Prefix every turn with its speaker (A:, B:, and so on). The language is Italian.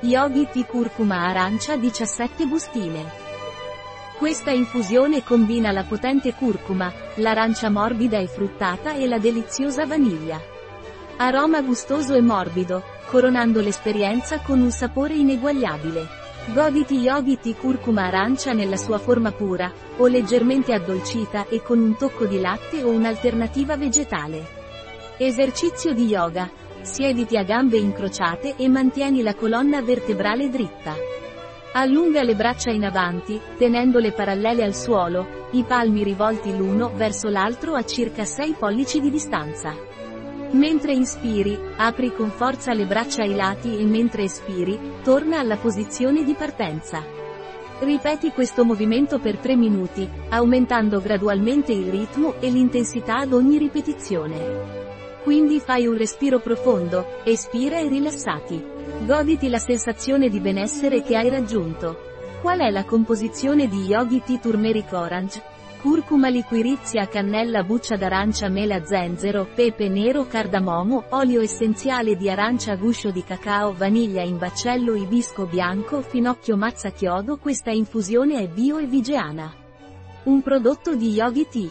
A: Yogi Tea Curcuma Arancia 17 bustine. Questa infusione combina la potente curcuma, l'arancia morbida e fruttata e la deliziosa vaniglia. Aroma gustoso e morbido, coronando l'esperienza con un sapore ineguagliabile. Goditi Yogi Tea Curcuma Arancia nella sua forma pura, o leggermente addolcita e con un tocco di latte o un'alternativa vegetale. Esercizio di yoga. Siediti a gambe incrociate e mantieni la colonna vertebrale dritta. Allunga le braccia in avanti, tenendole parallele al suolo, i palmi rivolti l'uno verso l'altro a circa 6 pollici di distanza. Mentre inspiri, apri con forza le braccia ai lati e mentre espiri, torna alla posizione di partenza. Ripeti questo movimento per 3 minuti, aumentando gradualmente il ritmo e l'intensità ad ogni ripetizione. Quindi fai un respiro profondo, espira e rilassati. Goditi la sensazione di benessere che hai raggiunto. Qual è la composizione di Yogi Tea Turmeric Orange? Curcuma liquirizia cannella buccia d'arancia mela zenzero, pepe nero cardamomo, olio essenziale di arancia guscio di cacao vaniglia in baccello ibisco bianco finocchio mazza chiodo Questa infusione è bio e vigeana. Un prodotto di Yogi Tea.